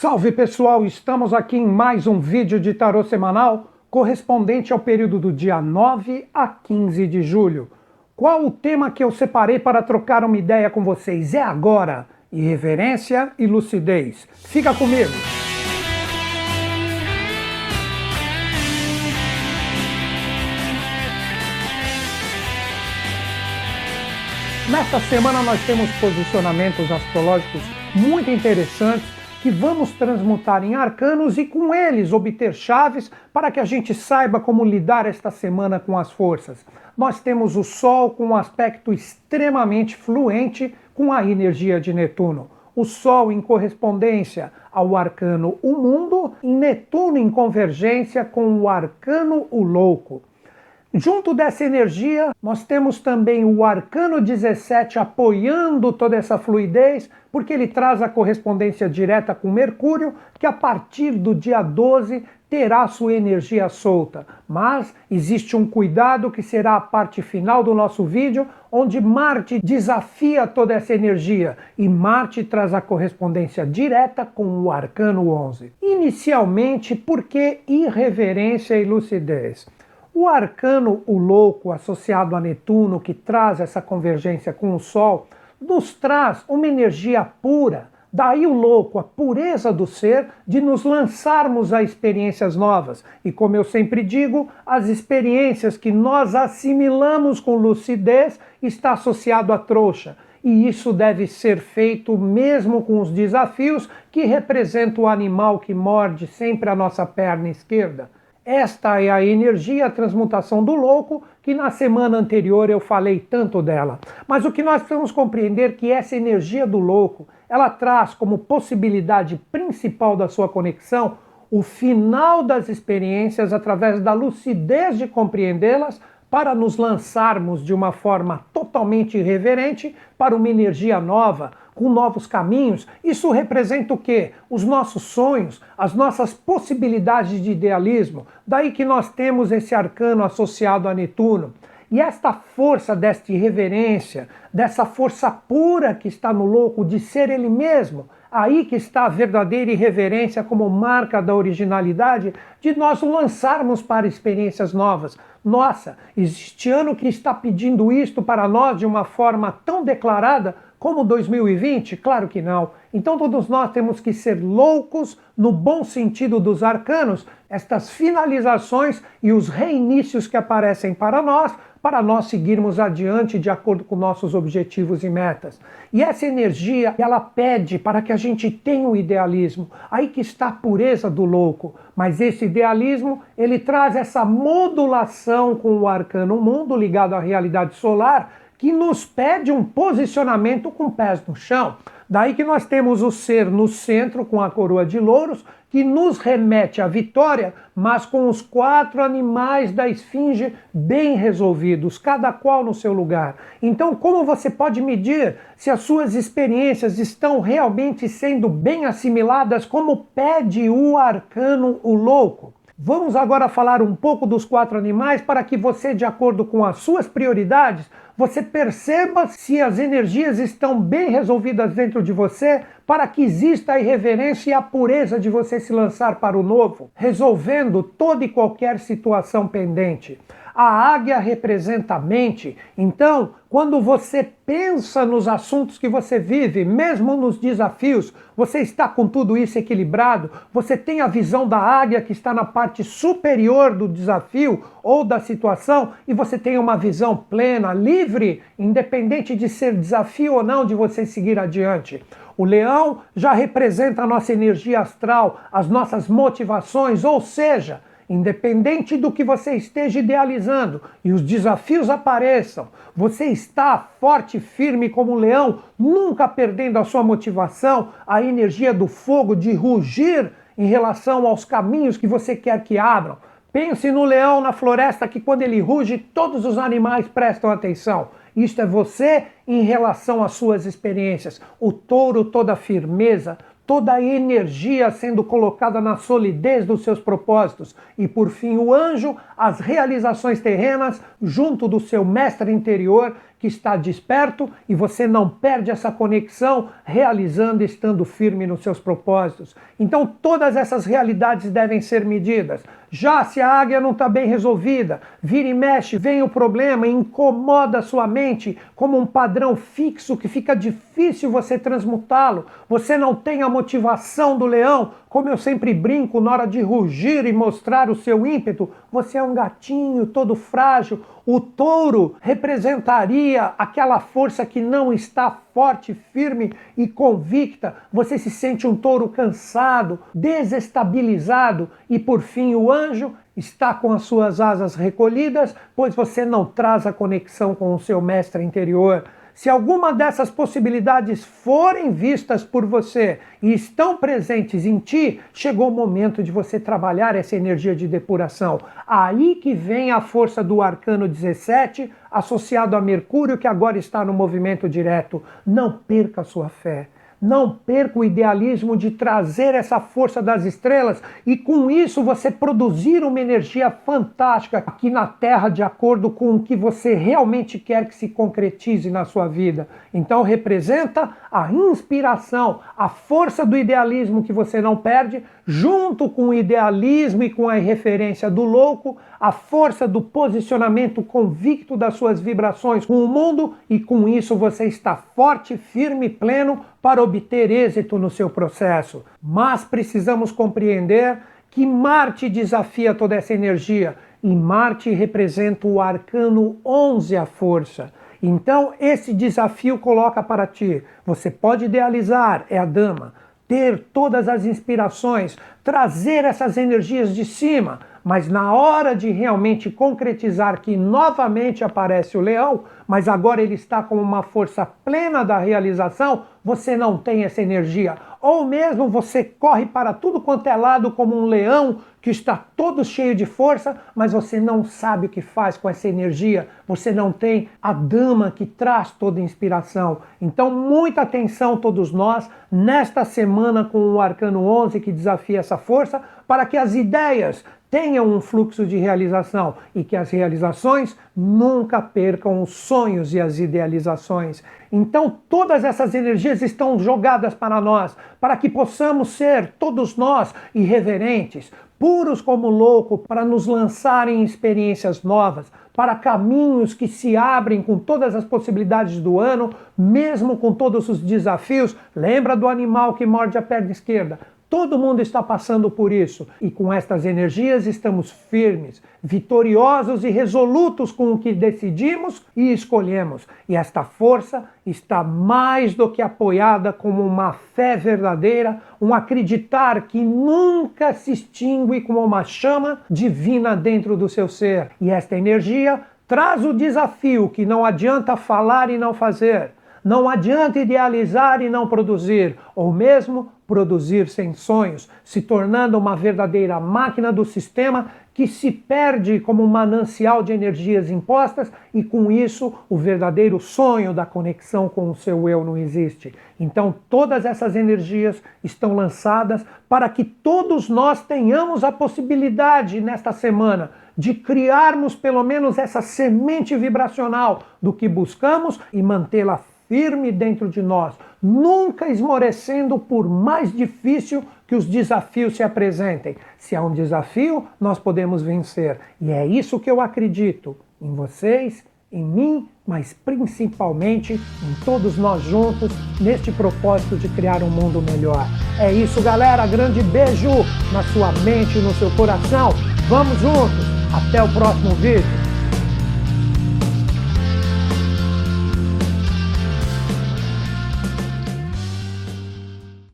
Salve pessoal, estamos aqui em mais um vídeo de tarô semanal correspondente ao período do dia 9 a 15 de julho. Qual o tema que eu separei para trocar uma ideia com vocês? É agora: irreverência e lucidez. Fica comigo! Nesta semana nós temos posicionamentos astrológicos muito interessantes que vamos transmutar em arcanos e com eles obter chaves para que a gente saiba como lidar esta semana com as forças. Nós temos o Sol com um aspecto extremamente fluente com a energia de Netuno. O Sol em correspondência ao arcano O Mundo, e Netuno em convergência com o arcano O Louco. Junto dessa energia, nós temos também o arcano 17 apoiando toda essa fluidez, porque ele traz a correspondência direta com Mercúrio, que a partir do dia 12 terá sua energia solta. Mas existe um cuidado que será a parte final do nosso vídeo, onde Marte desafia toda essa energia e Marte traz a correspondência direta com o arcano 11. Inicialmente, por que irreverência e lucidez? O arcano, o louco, associado a Netuno, que traz essa convergência com o Sol, nos traz uma energia pura, daí o louco, a pureza do ser, de nos lançarmos a experiências novas. E como eu sempre digo, as experiências que nós assimilamos com lucidez está associado à trouxa. E isso deve ser feito mesmo com os desafios que representa o animal que morde sempre a nossa perna esquerda. Esta é a energia, a transmutação do louco, que na semana anterior eu falei tanto dela. Mas o que nós precisamos compreender é que essa energia do louco, ela traz como possibilidade principal da sua conexão o final das experiências através da lucidez de compreendê-las para nos lançarmos de uma forma totalmente irreverente para uma energia nova, com novos caminhos. Isso representa o quê? Os nossos sonhos, as nossas possibilidades de idealismo. Daí que nós temos esse arcano associado a Netuno. E esta força desta irreverência, dessa força pura que está no louco de ser ele mesmo, Aí que está a verdadeira irreverência como marca da originalidade de nós lançarmos para experiências novas. Nossa, existe ano que está pedindo isto para nós de uma forma tão declarada como 2020? Claro que não. Então todos nós temos que ser loucos no bom sentido dos arcanos, estas finalizações e os reinícios que aparecem para nós para nós seguirmos adiante de acordo com nossos objetivos e metas. E essa energia, ela pede para que a gente tenha o um idealismo. Aí que está a pureza do louco. Mas esse idealismo, ele traz essa modulação com o arcano mundo ligado à realidade solar, que nos pede um posicionamento com pés no chão. Daí que nós temos o ser no centro com a coroa de louros, que nos remete à vitória, mas com os quatro animais da esfinge bem resolvidos, cada qual no seu lugar. Então, como você pode medir se as suas experiências estão realmente sendo bem assimiladas, como pede o arcano o louco? Vamos agora falar um pouco dos quatro animais para que você, de acordo com as suas prioridades, você perceba se as energias estão bem resolvidas dentro de você para que exista a irreverência e a pureza de você se lançar para o novo, resolvendo toda e qualquer situação pendente. A águia representa a mente. Então, quando você pensa nos assuntos que você vive, mesmo nos desafios, você está com tudo isso equilibrado, você tem a visão da águia que está na parte superior do desafio ou da situação e você tem uma visão plena, livre, independente de ser desafio ou não de você seguir adiante. O leão já representa a nossa energia astral, as nossas motivações, ou seja, independente do que você esteja idealizando e os desafios apareçam, você está forte e firme como um leão, nunca perdendo a sua motivação, a energia do fogo de rugir em relação aos caminhos que você quer que abram. Pense no leão na floresta que quando ele ruge, todos os animais prestam atenção. Isto é você em relação às suas experiências. O touro, toda firmeza, toda a energia sendo colocada na solidez dos seus propósitos. E por fim, o anjo, as realizações terrenas junto do seu mestre interior, que está desperto e você não perde essa conexão realizando estando firme nos seus propósitos. Então todas essas realidades devem ser medidas. Já se a águia não está bem resolvida, vira e mexe, vem o problema, incomoda a sua mente como um padrão fixo que fica difícil você transmutá-lo. Você não tem a motivação do leão, como eu sempre brinco na hora de rugir e mostrar o seu ímpeto. Você é um gatinho todo frágil. O touro representaria aquela força que não está forte, firme e convicta. Você se sente um touro cansado, desestabilizado e por fim o anjo está com as suas asas recolhidas, pois você não traz a conexão com o seu mestre interior. Se alguma dessas possibilidades forem vistas por você e estão presentes em ti, chegou o momento de você trabalhar essa energia de depuração. Aí que vem a força do arcano 17, associado a Mercúrio, que agora está no movimento direto. Não perca sua fé. Não perca o idealismo de trazer essa força das estrelas e com isso você produzir uma energia fantástica aqui na Terra de acordo com o que você realmente quer que se concretize na sua vida. Então representa a inspiração, a força do idealismo que você não perde, junto com o idealismo e com a referência do louco, a força do posicionamento convicto das suas vibrações com o mundo e com isso você está forte, firme e pleno para obter êxito no seu processo. Mas precisamos compreender que Marte desafia toda essa energia e Marte representa o arcano 11, a força. Então, esse desafio coloca para ti: você pode idealizar, é a dama, ter todas as inspirações, trazer essas energias de cima, mas na hora de realmente concretizar que novamente aparece o leão, mas agora ele está com uma força plena da realização, você não tem essa energia. Ou mesmo você corre para tudo quanto é lado como um leão que está todo cheio de força, mas você não sabe o que faz com essa energia. Você não tem a dama que traz toda a inspiração. Então, muita atenção todos nós nesta semana com o arcano 11 que desafia essa força, para que as ideias tenham um fluxo de realização e que as realizações nunca percam os sonhos e as idealizações. Então, todas essas energias estão jogadas para nós, para que possamos ser, todos nós, irreverentes, puros como louco, para nos lançar em experiências novas, para caminhos que se abrem com todas as possibilidades do ano, mesmo com todos os desafios. Lembra do animal que morde a perna esquerda? Todo mundo está passando por isso e com estas energias estamos firmes, vitoriosos e resolutos com o que decidimos e escolhemos. E esta força está mais do que apoiada como uma fé verdadeira, um acreditar que nunca se extingue como uma chama divina dentro do seu ser. E esta energia traz o desafio que não adianta falar e não fazer. Não adianta idealizar e não produzir, ou mesmo produzir sem sonhos, se tornando uma verdadeira máquina do sistema que se perde como um manancial de energias impostas e com isso o verdadeiro sonho da conexão com o seu eu não existe. Então todas essas energias estão lançadas para que todos nós tenhamos a possibilidade nesta semana de criarmos pelo menos essa semente vibracional do que buscamos e mantê-la firme dentro de nós, nunca esmorecendo por mais difícil que os desafios se apresentem. Se há um desafio, nós podemos vencer. E é isso que eu acredito em vocês, em mim, mas principalmente em todos nós juntos neste propósito de criar um mundo melhor. É isso, galera. Grande beijo na sua mente e no seu coração. Vamos juntos. Até o próximo vídeo.